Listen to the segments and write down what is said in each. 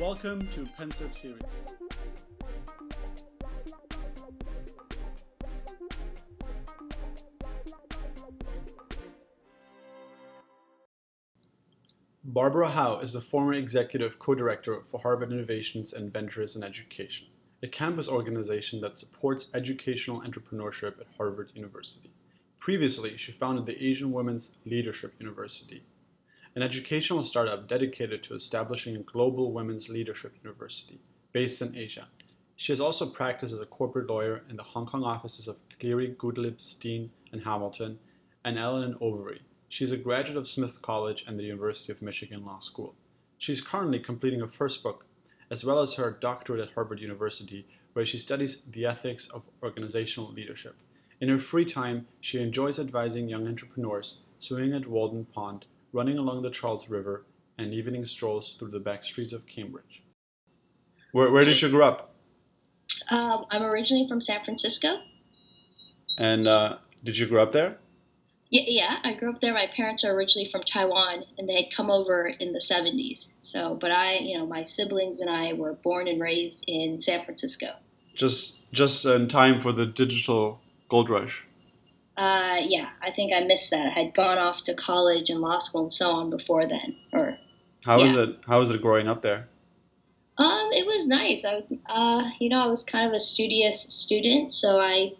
Welcome to Pensive Series. Barbara Howe is a former executive co-director for Harvard Innovations and Ventures in Education, a campus organization that supports educational entrepreneurship at Harvard University. Previously, she founded the Asian Women's Leadership University, an educational startup dedicated to establishing a global women's leadership university based in Asia. She has also practiced as a corporate lawyer in the Hong Kong offices of Cleary, Gottlieb, Steen, and Hamilton, and Allen and Overy. She is a graduate of Smith College and the University of Michigan Law School. She is currently completing her first book, as well as her doctorate at Harvard University, where she studies the ethics of organizational leadership. In her free time, she enjoys advising young entrepreneurs, swimming at Walden Pond, running along the Charles River, and evening strolls through the back streets of Cambridge. Where, where did you grow up? Um, I'm originally from San Francisco. And uh, did you grow up there? Yeah, yeah, I grew up there. My parents are originally from Taiwan, and they had come over in the 70s. So, but I, you know, my siblings and I were born and raised in San Francisco. Just, just in time for the digital gold rush. Uh, yeah, I think I missed that. I had gone off to college and law school and so on before then. Or how was yeah. it? How was it growing up there? Um, it was nice. I, uh, you know, I was kind of a studious student, so I,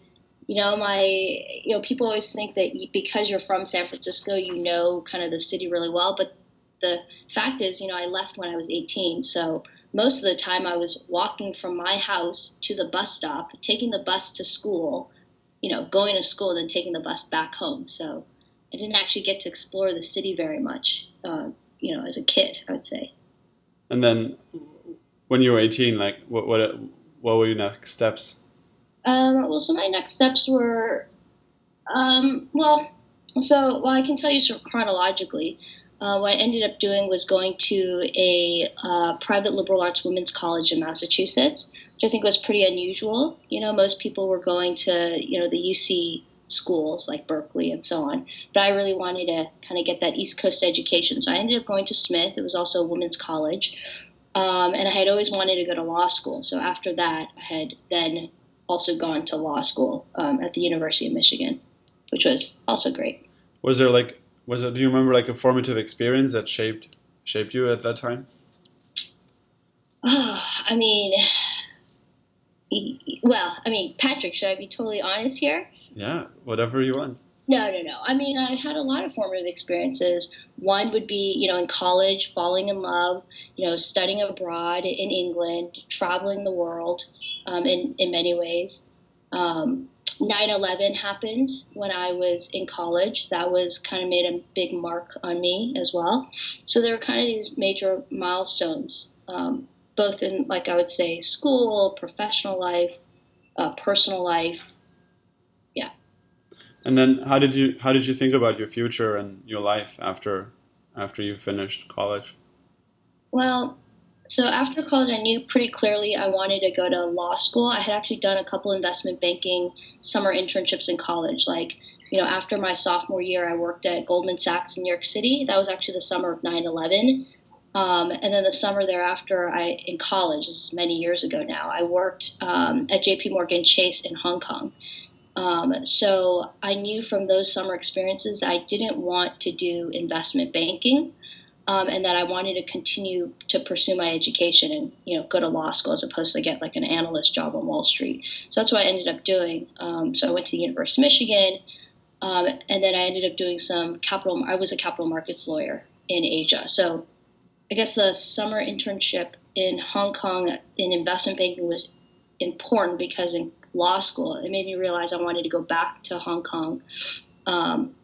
you know, my, you know, people always think that because you're from San Francisco, you know, kind of the city really well. But the fact is, you know, I left when I was 18, so most of the time I was walking from my house to the bus stop, taking the bus to school you know, going to school and then taking the bus back home. So I didn't actually get to explore the city very much, uh, you know, as a kid, I would say. And then when you were 18, like, what, what, what were your next steps? Um, well, so my next steps were, um, well, so, well, I can tell you sort of chronologically. Uh, what I ended up doing was going to a uh, private liberal arts women's college in Massachusetts which I think was pretty unusual. You know, most people were going to, you know, the UC schools like Berkeley and so on. But I really wanted to kind of get that East Coast education. So I ended up going to Smith. It was also a women's college. Um, and I had always wanted to go to law school. So after that, I had then also gone to law school um, at the University of Michigan, which was also great. Was there like, was it, do you remember like a formative experience that shaped, shaped you at that time? Oh, I mean, well, I mean, Patrick, should I be totally honest here? Yeah, whatever you want. No, no, no. I mean, I had a lot of formative experiences. One would be, you know, in college, falling in love, you know, studying abroad in England, traveling the world um, in, in many ways. Um, 9-11 happened when I was in college. That was kind of made a big mark on me as well. So there were kind of these major milestones um, both in, like I would say, school, professional life, uh, personal life. Yeah. And then, how did you how did you think about your future and your life after after you finished college? Well, so after college, I knew pretty clearly I wanted to go to law school. I had actually done a couple investment banking summer internships in college, like you know, after my sophomore year, I worked at Goldman Sachs in New York City. That was actually the summer of 9 11. Um, and then the summer thereafter, I in college, this is many years ago now, I worked um, at J.P. Morgan Chase in Hong Kong. Um, so I knew from those summer experiences that I didn't want to do investment banking, um, and that I wanted to continue to pursue my education and you know go to law school as opposed to get like an analyst job on Wall Street. So that's what I ended up doing. Um, so I went to the University of Michigan, um, and then I ended up doing some capital. I was a capital markets lawyer in Asia. So I guess the summer internship in Hong Kong in investment banking was important because in law school it made me realize I wanted to go back to Hong Kong, um,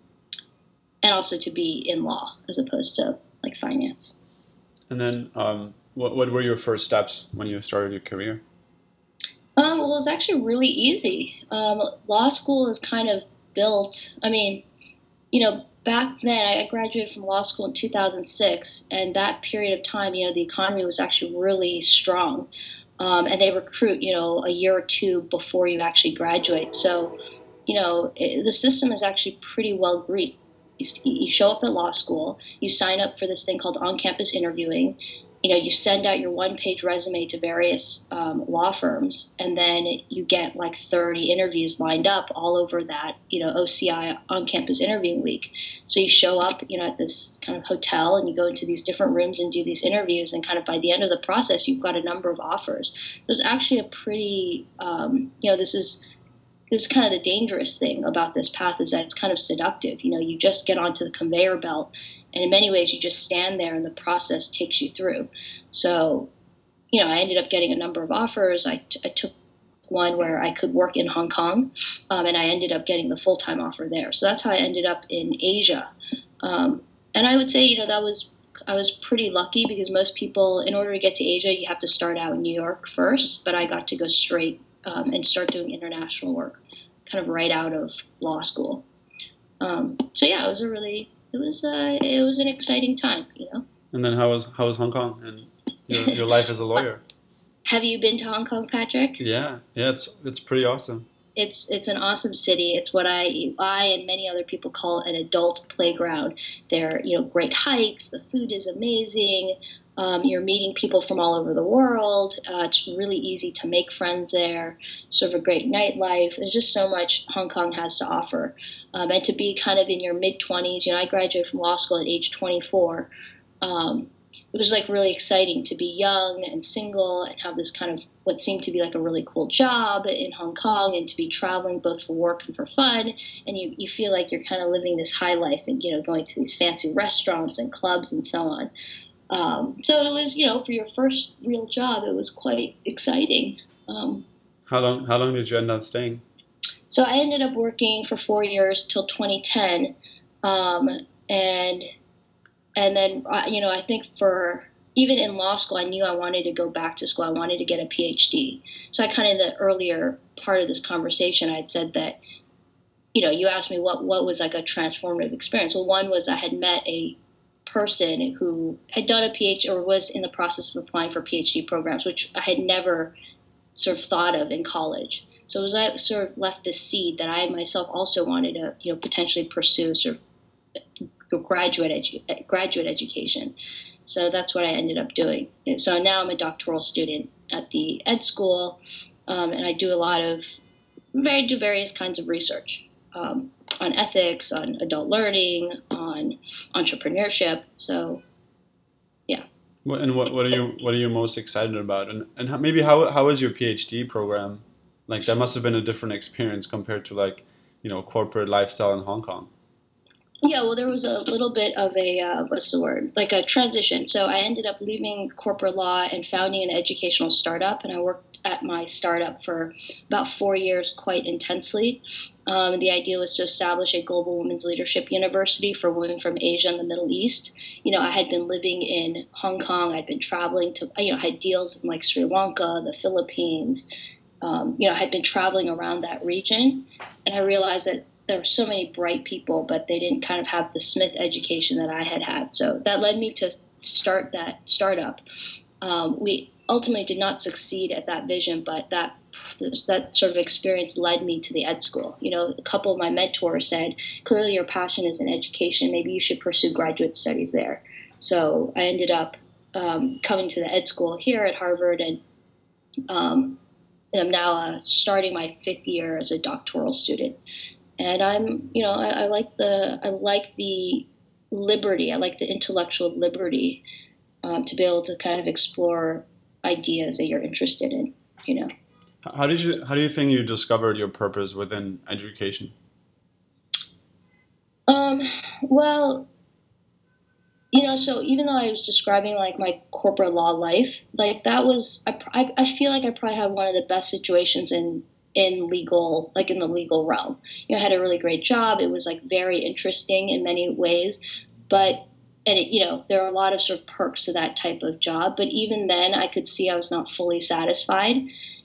and also to be in law as opposed to like finance. And then, um, what what were your first steps when you started your career? Um, well, it was actually really easy. Um, law school is kind of built. I mean, you know, back then, I graduated from law school in 2006, and that period of time, you know, the economy was actually really strong. Um, and they recruit, you know, a year or two before you actually graduate. So, you know, it, the system is actually pretty well greased. You, you show up at law school, you sign up for this thing called on campus interviewing, you know, you send out your one page resume to various um, law firms, and then you get like 30 interviews lined up all over that, you know, OCI on campus interviewing week. So you show up, you know, at this kind of hotel and you go into these different rooms and do these interviews, and kind of by the end of the process, you've got a number of offers. There's actually a pretty, um, you know, this is. This is kind of the dangerous thing about this path is that it's kind of seductive. You know, you just get onto the conveyor belt and in many ways, you just stand there and the process takes you through. So, you know, I ended up getting a number of offers. I, t- I took one where I could work in Hong Kong, um, and I ended up getting the full time offer there. So that's how I ended up in Asia. Um, and I would say, you know, that was I was pretty lucky because most people, in order to get to Asia, you have to start out in New York first. But I got to go straight um, and start doing international work, kind of right out of law school. Um, so yeah, it was a really it was uh, it was an exciting time, you know. And then how was how was Hong Kong and your, your life as a lawyer? Have you been to Hong Kong, Patrick? Yeah, yeah, it's it's pretty awesome. It's it's an awesome city. It's what I I and many other people call an adult playground. There, you know, great hikes. The food is amazing. Um, you're meeting people from all over the world. Uh, it's really easy to make friends there. Sort of a great nightlife. There's just so much Hong Kong has to offer. Um, and to be kind of in your mid 20s, you know, I graduated from law school at age 24. Um, it was like really exciting to be young and single and have this kind of what seemed to be like a really cool job in Hong Kong and to be traveling both for work and for fun. And you, you feel like you're kind of living this high life and, you know, going to these fancy restaurants and clubs and so on. Um, so it was, you know, for your first real job, it was quite exciting. Um, how long? How long did you end up staying? So I ended up working for four years till 2010, um, and and then uh, you know I think for even in law school, I knew I wanted to go back to school. I wanted to get a PhD. So I kind of in the earlier part of this conversation, I had said that you know you asked me what what was like a transformative experience. Well, one was I had met a person who had done a PhD or was in the process of applying for PhD programs, which I had never sort of thought of in college. So it was that sort of left this seed that I myself also wanted to, you know, potentially pursue sort of graduate edu- graduate education. So that's what I ended up doing. And so now I'm a doctoral student at the Ed School, um, and I do a lot of very do various kinds of research. Um, on ethics, on adult learning, on entrepreneurship. So, yeah. And what, what are you what are you most excited about? And and how, maybe how how was your PhD program? Like that must have been a different experience compared to like you know corporate lifestyle in Hong Kong. Yeah, well, there was a little bit of a uh, what's the word? Like a transition. So I ended up leaving corporate law and founding an educational startup, and I worked at my startup for about four years quite intensely. Um, the idea was to establish a global women's leadership university for women from Asia and the Middle East. You know, I had been living in Hong Kong. I'd been traveling to, you know, I had deals in like Sri Lanka, the Philippines. Um, you know, I had been traveling around that region, and I realized that there were so many bright people, but they didn't kind of have the Smith education that I had had. So that led me to start that startup. Um, we ultimately did not succeed at that vision, but that that sort of experience led me to the ed school. You know, a couple of my mentors said, clearly your passion is in education. Maybe you should pursue graduate studies there. So I ended up um, coming to the ed school here at Harvard, and um, I'm now uh, starting my fifth year as a doctoral student. And I'm, you know, I, I like the I like the liberty. I like the intellectual liberty um, to be able to kind of explore ideas that you're interested in. You know. How did you How do you think you discovered your purpose within education? Um. Well, you know, so even though I was describing like my corporate law life, like that was I, I, feel like I probably had one of the best situations in in legal like in the legal realm. You know, I had a really great job. It was like very interesting in many ways, but and it, you know there are a lot of sort of perks to that type of job but even then i could see i was not fully satisfied.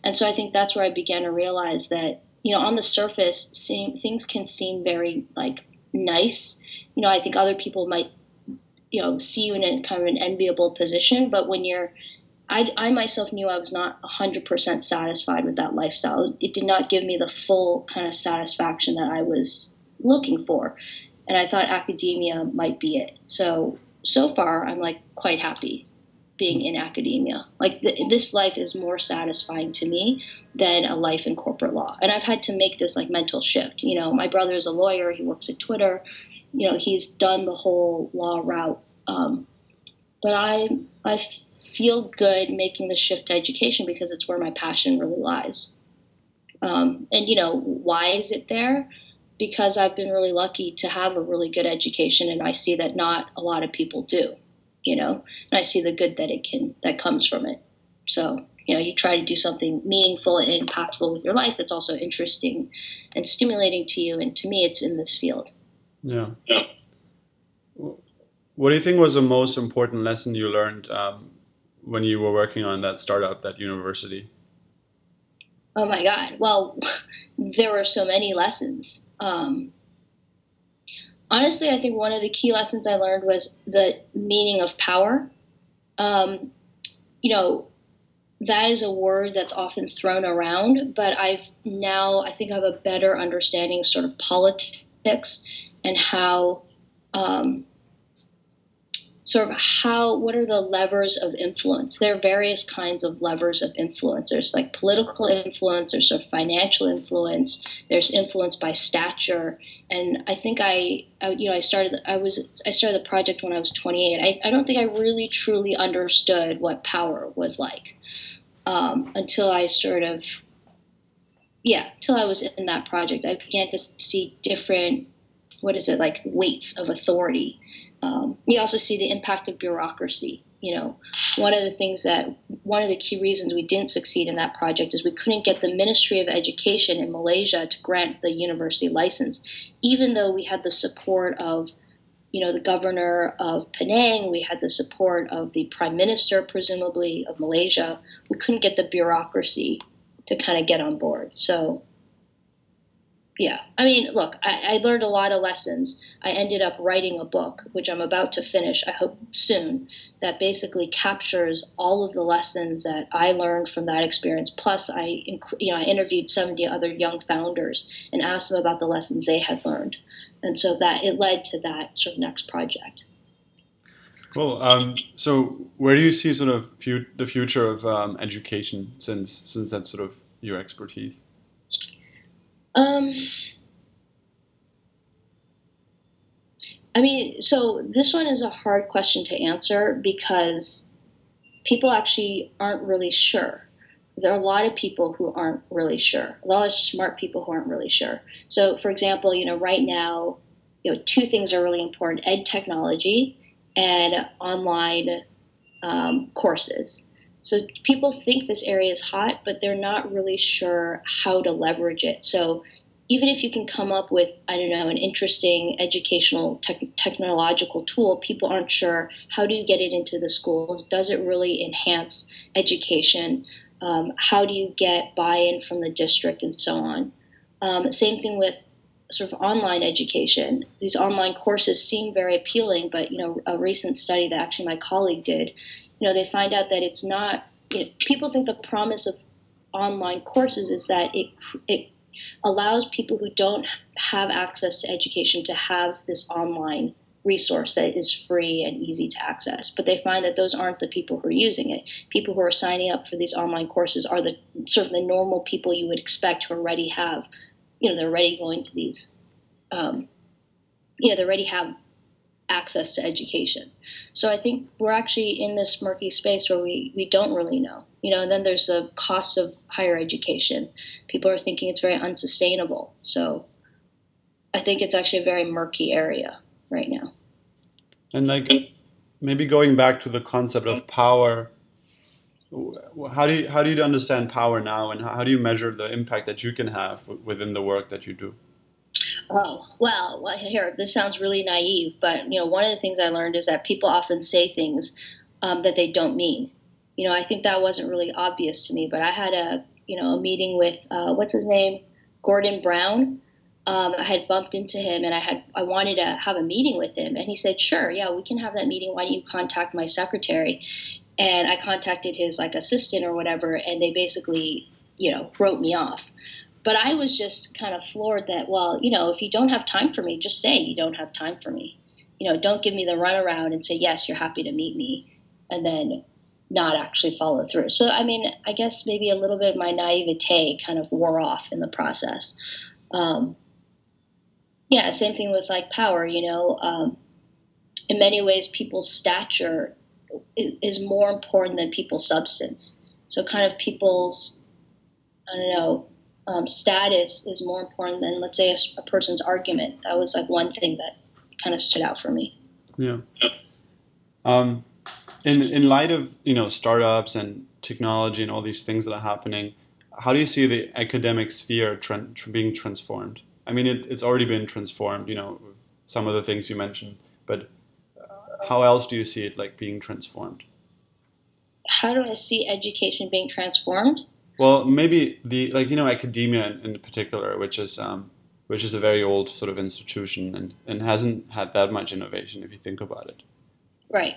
And so i think that's where i began to realize that you know on the surface seem, things can seem very like nice. You know i think other people might you know see you in a kind of an enviable position but when you're I, I myself knew I was not 100% satisfied with that lifestyle. It did not give me the full kind of satisfaction that I was looking for and I thought academia might be it. So so far, I'm like quite happy. being in academia. Like th- this life is more satisfying to me than a life in corporate law. And I've had to make this like mental shift. You know, my brother is a lawyer. He works at Twitter. You know, he's done the whole law route. Um, but I I feel good making the shift to education because it's where my passion really lies. Um, and you know, why is it there? Because I've been really lucky to have a really good education, and I see that not a lot of people do you know, and I see the good that it can that comes from it. So you know, you try to do something meaningful and impactful with your life that's also interesting and stimulating to you. And to me, it's in this field. Yeah. yeah. What do you think was the most important lesson you learned um, when you were working on that startup at university? Oh my God. Well, there were so many lessons. Um, honestly, I think one of the key lessons I learned was the meaning of power. Um, you know, that is a word that's often thrown around, but I've now, I think I have a better understanding of sort of politics and how um, sort of how what are the levers of influence? There are various kinds of levers of influence. There's like political influence there's sort of financial influence there's influence by stature. And i think i, I you know i started i was i started the project when i was 28 i, I don't think i really truly understood what power was like um, until i sort of yeah until i was in that project. I began to see different what is it like weights of authority um, you also see the impact of bureaucracy. You know, one of the things that one of the key reasons we didn't succeed in that project is we couldn't get the Ministry of Education in Malaysia to grant the university license, even though we had the support of you know, the governor of Penang, we had the support of the prime minister, presumably, of Malaysia. We couldn't get the bureaucracy to kind of get on board. So yeah i mean look I, I, learned a lot of lessons i ended up writing a book which i'm about to finish i hope soon that basically captures all of the lessons that i learned from that experience plus i you know i interviewed 70 other young founders and asked them about the lessons they had learned and so that it led to that sort of next project Cool. Um, so, where do you see sort of fu- the future of um, education, since since that's sort of your expertise? Um, I mean, so this one is a hard question to answer because people actually aren't really sure. There are a lot of people who aren't really sure. A lot of smart people who aren't really sure. So, for example, you know, right now, you know, two things are really important: ed technology and online um, courses. So people think this area is hot, but they're not really sure how to leverage it. So even if you can come up with, I don't know, an interesting educational te- technological tool, people aren't sure how do you get it into the schools? Does it really enhance education? Um, how do you get buy-in from the district and so on? Um, same thing with sort of online education. These online courses seem very appealing, but you know, a recent study that actually my colleague did you know, they find out that it's not. You know, people think the promise of online courses is that it it allows people who don't have access to education to have this online resource that is free and easy to access. But they find that those aren't the people who are using it. People who are signing up for these online courses are the sort of the normal people you would expect who already have, you know, they're already going to these, um, know, they already have access to education. So I think we're actually in this murky space where we, we don't really know. You know, and then there's the cost of higher education. People are thinking it's very unsustainable. So I think it's actually a very murky area right now. And like maybe going back to the concept of power, how do you how do you understand power now, and how do you measure the impact that you can have within the work that you do? Oh, well, well, here, this sounds really naive, but, you know, one of the things I learned is that people often say things um, that they don't mean. You know, I think that wasn't really obvious to me, but I had a, you know, a meeting with, uh, what's his name? Gordon Brown. Um, I had bumped into him and I had, I wanted to have a meeting with him. And he said, sure, yeah, we can have that meeting. Why don't you contact my secretary? And I contacted his like assistant or whatever, and they basically, you know, wrote me off. But I was just kind of floored that, well, you know, if you don't have time for me, just say you don't have time for me. You know, don't give me the runaround and say, yes, you're happy to meet me. And then, not actually follow through. So, I mean, I guess maybe a little bit of my naivete kind of wore off in the process. Um, yeah, same thing with like power, you know. Um, in many ways, people's stature is more important than people's substance. So, kind of people's, I don't know, um, status is more important than, let's say, a, a, person's argument. That was like one thing that kind of stood out for me. Yeah. Um, in in light of you know startups and technology and all these things that are happening, how do you see the academic sphere tra- being transformed? I mean, it, it's already been transformed. You know, some of the things you mentioned, but how else do you see it like being transformed? How do I see education being transformed? Well, maybe the like you know academia in, in particular, which is um, which is a very old sort of institution and, and hasn't had that much innovation if you think about it. Right.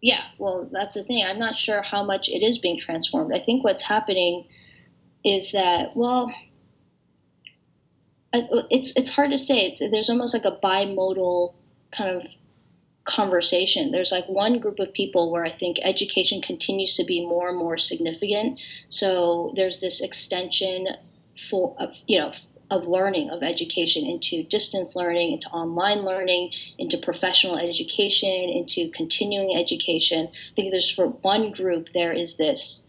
Yeah. Well, that's the thing. I'm not sure how much it is being transformed. I think what's happening is that well, it's it's hard to say. It's there's almost like a bimodal kind of conversation. There's like one group of people where I think education continues to be more and more significant. So there's this extension for of you know of learning of education into distance learning into online learning into professional education into continuing education i think there's for one group there is this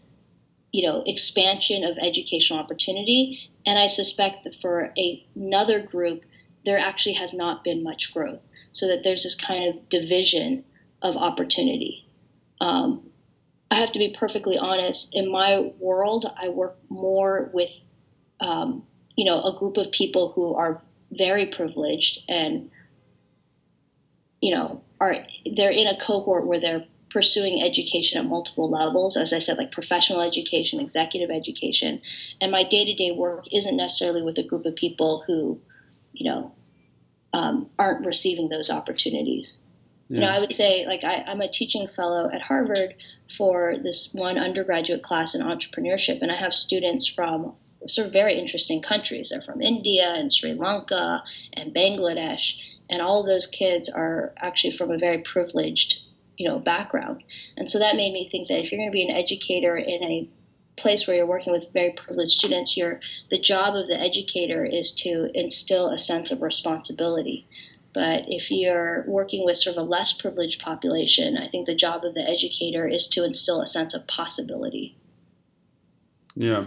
you know expansion of educational opportunity and i suspect that for a, another group there actually has not been much growth so that there's this kind of division of opportunity. Um, I have to be perfectly honest. In my world, I work more with, um, you know, a group of people who are very privileged and, you know, are they're in a cohort where they're pursuing education at multiple levels. As I said, like professional education, executive education, and my day to day work isn't necessarily with a group of people who, you know, um, aren't receiving those opportunities. Yeah. You know, I would say, like, I, I'm a teaching fellow at Harvard for this one undergraduate class in entrepreneurship, and I have students from sort of very interesting countries. They're from India and Sri Lanka and Bangladesh, and all of those kids are actually from a very privileged, you know, background. And so that made me think that if you're going to be an educator in a place where you're working with very privileged students, you're, the job of the educator is to instill a sense of responsibility. But if you're working with sort of a less privileged population, I think the job of the educator is to instill a sense of possibility. Yeah.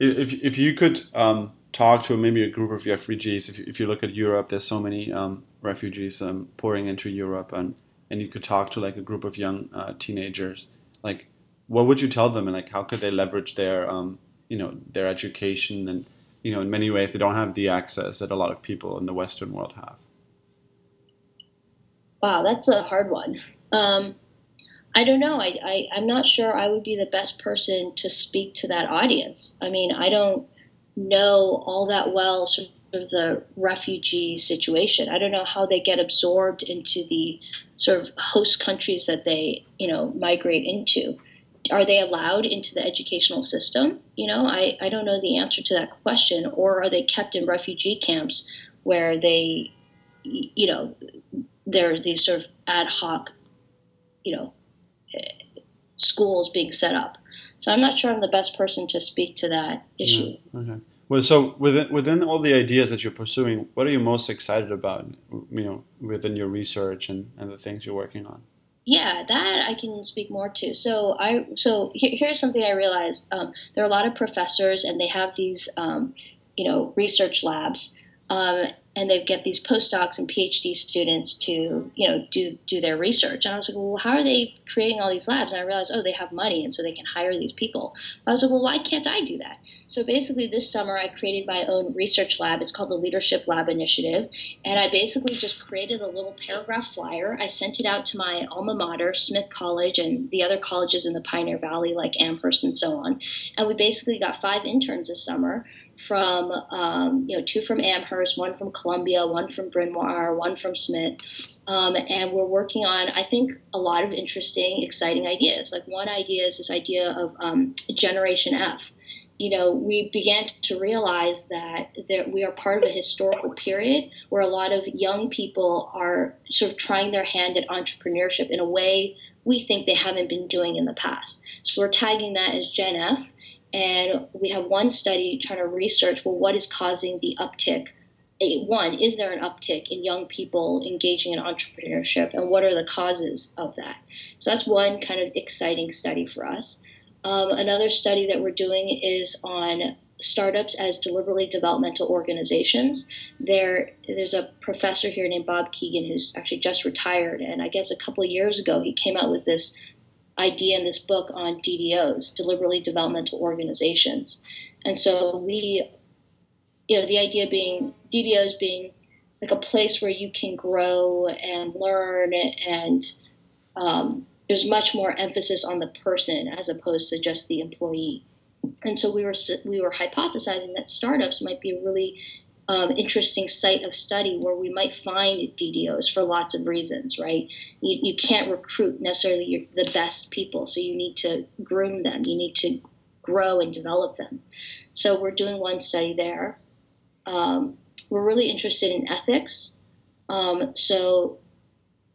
If, if you could um, talk to maybe a group of refugees, if if you look at Europe, there's so many um, refugees um, pouring into Europe, and, and you could talk to like a group of young uh, teenagers. Like, what would you tell them? And like how could they leverage their um, you know their education? And you know in many ways they don't have the access that a lot of people in the western world have. Wow that's a hard one. Um, i don't know. I, I i'm not sure i would be the best person to speak to that audience. I mean i don't know all that well sort of the refugee situation. I don't know how they get absorbed into the sort of host countries that they you know migrate into are they allowed into the educational system? You know, I, I don't know the answer to that question. Or are they kept in refugee camps where they, you know, there's these sort of ad hoc, you know, eh, schools being set up. So I'm not sure I'm the best person to speak to that mm, issue. Yeah, okay. Well, so within within all the ideas that you're pursuing, what are you most excited about? You know, within your research and, and the things you're working on. Yeah, that I can speak more to. So I so here, here's something I realized. Um, there are a lot of professors, and they have these, um, you know, research labs, um, and they get these postdocs and PhD students to, you know, do do their research. And I was like, well, how are they creating all these labs? And I realized, oh, they have money, and so they can hire these people. But I was like, well, why can't I do that? So basically, this summer I created my own research lab. It's called the Leadership Lab Initiative. And I basically just created a little paragraph flyer. I sent it out to my alma mater, Smith College, and the other colleges in the Pioneer Valley, like Amherst and so on. And we basically got five interns this summer from um, you know two from Amherst, one from Columbia, one from Bryn Mawr, one from Smith, um, and we're working on I think a lot of interesting, exciting ideas. Like one idea is this idea of um, Generation F, you know, we began to realize that there, we are part of a historical period where a lot of young people are sort of trying their hand at entrepreneurship in a way we think they haven't been doing in the past. So we're tagging that as Gen F. And we have one study trying to research well, what is causing the uptick? One, is there an uptick in young people engaging in entrepreneurship, and what are the causes of that? So that's one kind of exciting study for us. Um, another study that we're doing is on startups as deliberately developmental organizations. There, there's a professor here named Bob Kegan who's actually just retired, and I guess a couple years ago he came out with this idea in this book on DDOs, deliberately developmental organizations. And so we, you know, the idea being DDOs being like a place where you can grow and learn and um, there's much more emphasis on the person as opposed to just the employee. And so we were we were hypothesizing that startups might be a really um, interesting site of study where we might find DDOs for lots of reasons, right? You, you can't recruit necessarily your, the best people, so you need to groom them, you need to grow and develop them. So we're doing one study there. Um, we're really interested in ethics. Um, so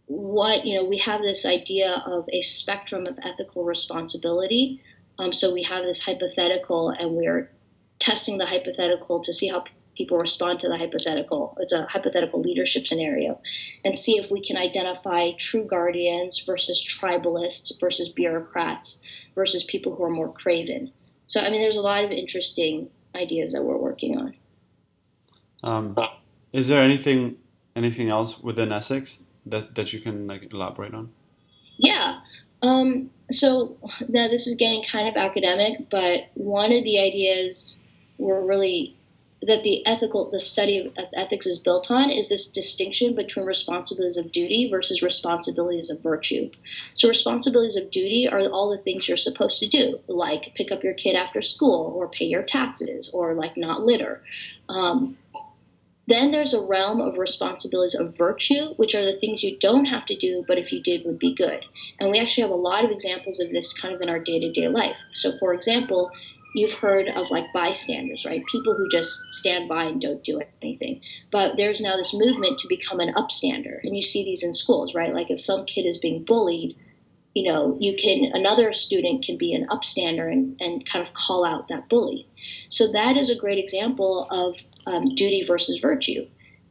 what you know we have this idea of a spectrum of ethical responsibility um, so we have this hypothetical and we're testing the hypothetical to see how people respond to the hypothetical it's a hypothetical leadership scenario and see if we can identify true guardians versus tribalists versus bureaucrats versus people who are more craven so i mean there's a lot of interesting ideas that we're working on um, is there anything anything else within essex that, that you can like elaborate on? Yeah. Um, so now this is getting kind of academic, but one of the ideas we're really that the ethical the study of, ethics is built on is this distinction between responsibilities of duty versus responsibilities of virtue. So responsibilities of duty are all the things you're supposed to do, like pick up your kid after school, or pay your taxes, or like not litter. Um, then there's a realm of responsibilities of virtue, which are the things you don't have to do, but if you did, would be good. And we actually have a lot of examples of this kind of in our day to day life. So, for example, you've heard of like bystanders, right? People who just stand by and don't do anything. But there's now this movement to become an upstander. And you see these in schools, right? Like if some kid is being bullied, you know, you can, another student can be an upstander and, and kind of call out that bully. So that is a great example of um, duty versus virtue.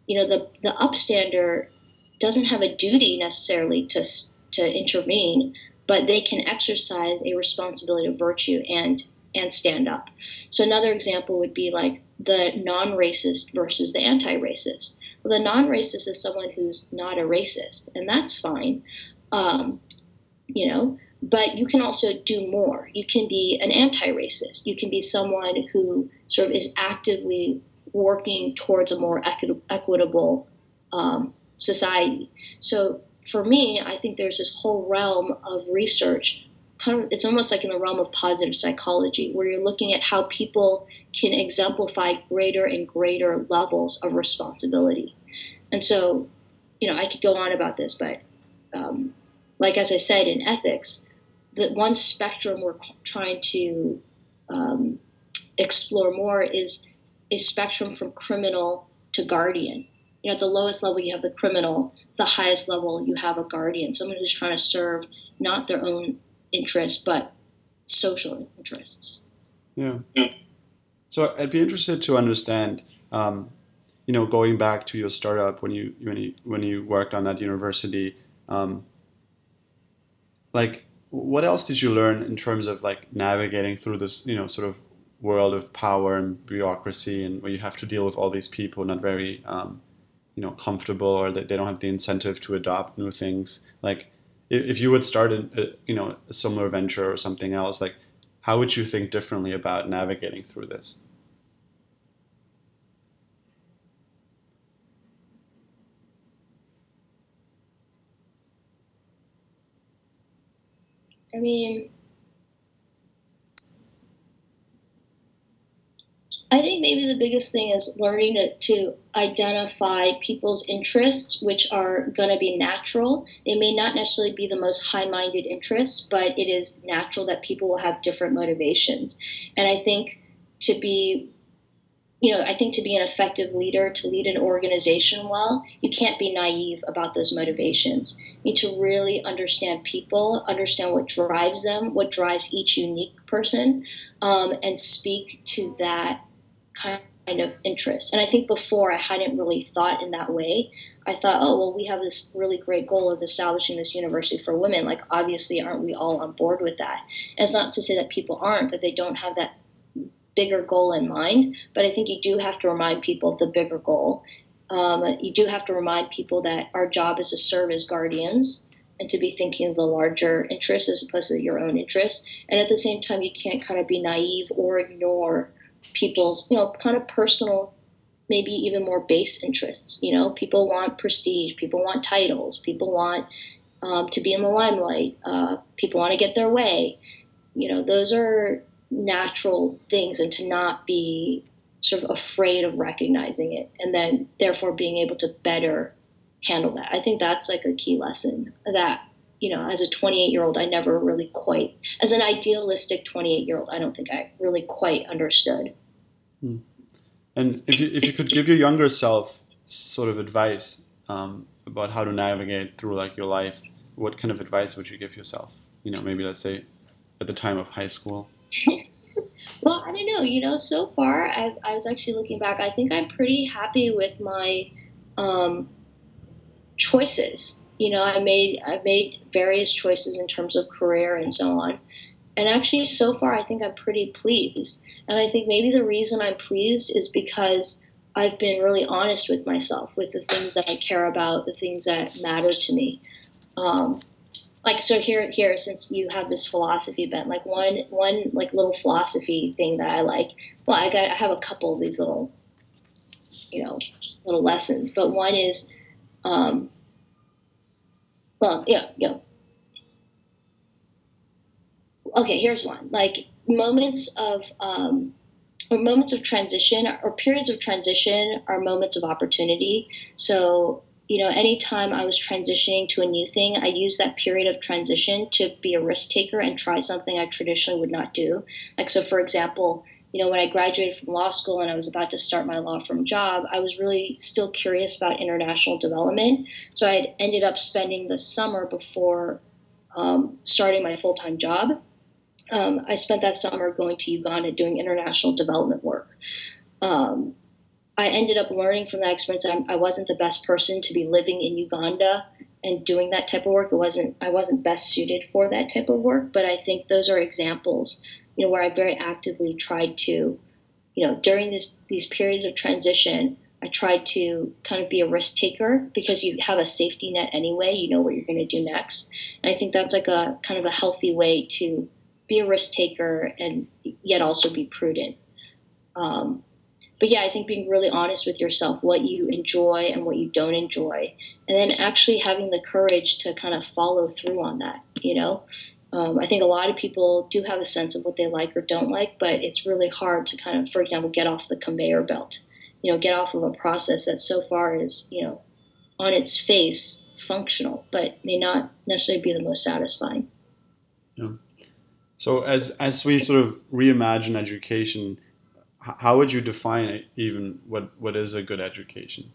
You know, the the upstander doesn't have a duty necessarily to to intervene, but they can exercise a responsibility of virtue and and stand up. So another example would be like the non-racist versus the anti-racist. Well, the non-racist is someone who's not a racist, and that's fine. Um, you know, but you can also do more. You can be an anti-racist. You can be someone who sort of is actively working towards a more equi- equitable um, society. So for me, I think there's this whole realm of research. It's almost like in the realm of positive psychology, where you're looking at how people can exemplify greater and greater levels of responsibility. And so, you know, I could go on about this, but um, like as I said in ethics, the one spectrum we're trying to um, explore more is a spectrum from criminal to guardian. You know, at the lowest level, you have the criminal. The highest level, you have a guardian, someone who's trying to serve not their own interests, but social interests. Yeah. So I'd be interested to understand, um, you know, going back to your startup when you when you when you worked on that university, um, like what else did you learn in terms of like navigating through this, you know, sort of world of power and bureaucracy and where you have to deal with all these people not very um, you know comfortable or that they don't have the incentive to adopt new things like if, you would start a, uh, a, you know a similar venture or something else like how would you think differently about navigating through this? I mean, I think maybe the biggest thing is learning to, to identify people's interests, which are going to be natural. They may not necessarily be the most high minded interests, but it is natural that people will have different motivations. And I think to be you know, I think to be an effective leader, to lead an organization well, you can't be naive about those motivations. You need to really understand people, understand what drives them, what drives each unique person, um, and speak to that kind of interest. And I think before I hadn't really thought in that way. I thought, oh, well, we have this really great goal of establishing this university for women. Like, obviously, aren't we all on board with that? And it's not to say that people aren't, that they don't have that bigger goal in mind, but I think you do have to remind people of the bigger goal. Um, you do have to remind people that our job is to serve as guardians and to be thinking of the larger interest as opposed to your own interest. And at the same time, you can't kind of be naive or ignore people's, you know, kind of personal, maybe even more base interests. You know, people want prestige, people want titles, people want um, to be in the limelight, uh, people want to get their way. You know, those are natural things and to not be sort of afraid of recognizing it and then therefore being able to better handle that. I think that's like a key lesson that, you know, as a 28 year old, I never really quite, as an idealistic 28 year old, I don't think I really quite understood. Hmm. And if you, if you could give your younger self sort of advice um, about how to navigate through like your life, what kind of advice would you give yourself? You know, maybe let's say at the time of high school. well, I don't know. You know, so far, I've, i was actually looking back. I think I'm pretty happy with my um, choices. You know, I made I made various choices in terms of career and so on. And actually, so far, I think I'm pretty pleased. And I think maybe the reason I'm pleased is because I've been really honest with myself, with the things that I care about, the things that matter to me. Um, like so here here since you have this philosophy bent like one one like little philosophy thing that i like well i got i have a couple of these little you know little lessons but one is um well yeah yeah. okay here's one like moments of um or moments of transition or periods of transition are moments of opportunity so you know, anytime I was transitioning to a new thing, I used that period of transition to be a risk taker and try something I traditionally would not do. Like, so for example, you know, when I graduated from law school and I was about to start my law firm job, I was really still curious about international development. So I had ended up spending the summer before um, starting my full time job. Um, I spent that summer going to Uganda doing international development work. Um, I ended up learning from that experience. I, I wasn't the best person to be living in Uganda and doing that type of work. It wasn't I wasn't best suited for that type of work. But I think those are examples, you know, where I very actively tried to, you know, during this these periods of transition, I tried to kind of be a risk taker because you have a safety net anyway. You know what you're going to do next, and I think that's like a kind of a healthy way to be a risk taker and yet also be prudent. Um, but yeah, I think being really honest with yourself, what you enjoy and what you don't enjoy, and then actually having the courage to kind of follow through on that. You know, um, I think a lot of people do have a sense of what they like or don't like, but it's really hard to kind of, for example, get off the conveyor belt. You know, get off of a process that so far is, you know, on its face functional, but may not necessarily be the most satisfying. Yeah. So as as we sort of reimagine education how would you define it, even what what is a good education?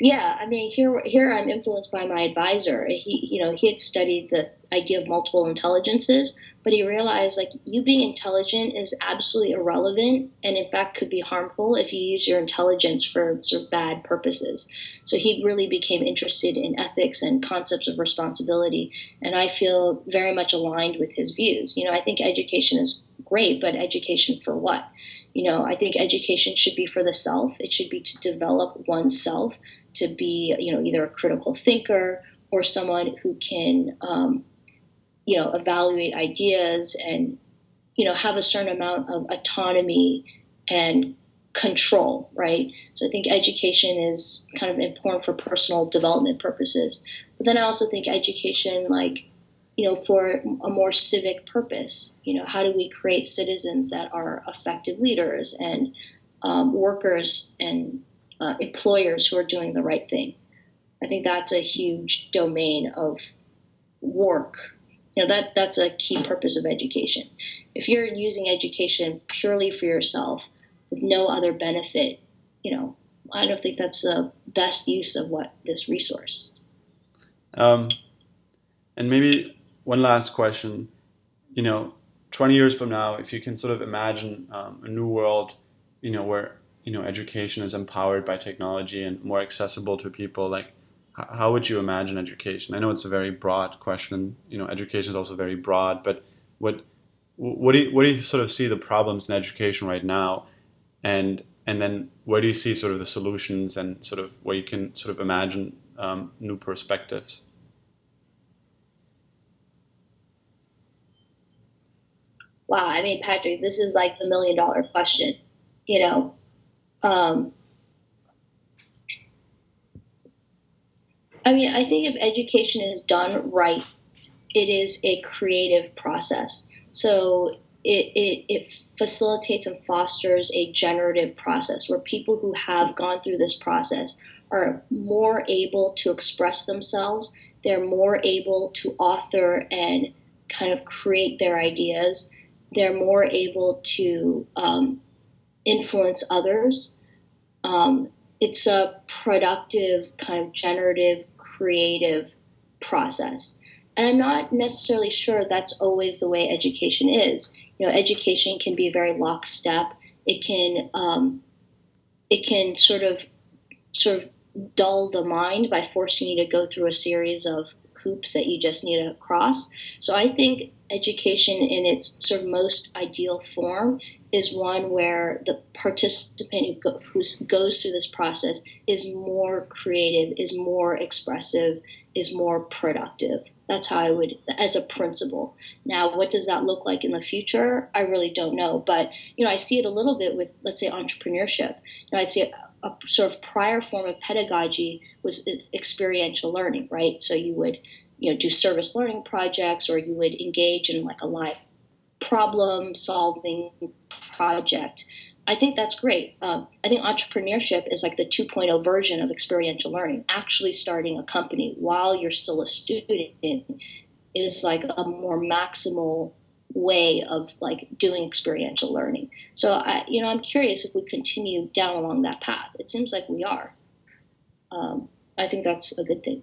Yeah, I mean, here here I'm influenced by my advisor. He, you know, he had studied the idea of multiple intelligences, but he realized like you being intelligent is absolutely irrelevant, and in fact could be harmful if you use your intelligence for sort of bad purposes. So he really became interested in ethics and concepts of responsibility, and I feel very much aligned with his views. You know, I think education is great, but education for what? You know, I think education should be for the self. It should be to develop oneself to be, you know, either a critical thinker or someone who can, um, you know, evaluate ideas and, you know, have a certain amount of autonomy and control, right? So I think education is kind of important for personal development purposes. But then I also think education, like, you know, for a more civic purpose. You know, how do we create citizens that are effective leaders and um, workers and uh, employers who are doing the right thing? I think that's a huge domain of work. You know, that that's a key purpose of education. If you're using education purely for yourself, with no other benefit, you know, I don't think that's the best use of what this resource. Um, and maybe one last question. You know, 20 years from now, if you can sort of imagine um, a new world, you know, where you know education is empowered by technology and more accessible to people, like how would you imagine education? I know it's a very broad question. You know, education is also very broad, but what what do you, what do you sort of see the problems in education right now, and and then where do you see sort of the solutions and sort of where you can sort of imagine um, new perspectives? Wow, I mean, Patrick, this is like the million dollar question. You know, um, I mean, I think if education is done right, it is a creative process. So it, it, it facilitates and fosters a generative process where people who have gone through this process are more able to express themselves. They're more able to author and kind of create their ideas. They're more able to um, influence others. Um, it's a productive, kind of generative, creative process. And I'm not necessarily sure that's always the way education is. You know, education can be very lockstep. It can um, it can sort of sort of dull the mind by forcing you to go through a series of hoops that you just need to cross. So I think education in its sort of most ideal form is one where the participant who, go, who goes through this process is more creative, is more expressive, is more productive. That's how I would, as a principle. Now, what does that look like in the future? I really don't know. But, you know, I see it a little bit with, let's say, entrepreneurship. You know, I'd say a, a sort of prior form of pedagogy was experiential learning, right? So you would, you know, do service learning projects or you would engage in like a live problem solving project. I think that's great. Um, I think entrepreneurship is like the 2.0 version of experiential learning. Actually, starting a company while you're still a student is like a more maximal way of like doing experiential learning. So I, you know, I'm curious if we continue down along that path. It seems like we are. Um, I think that's a good thing.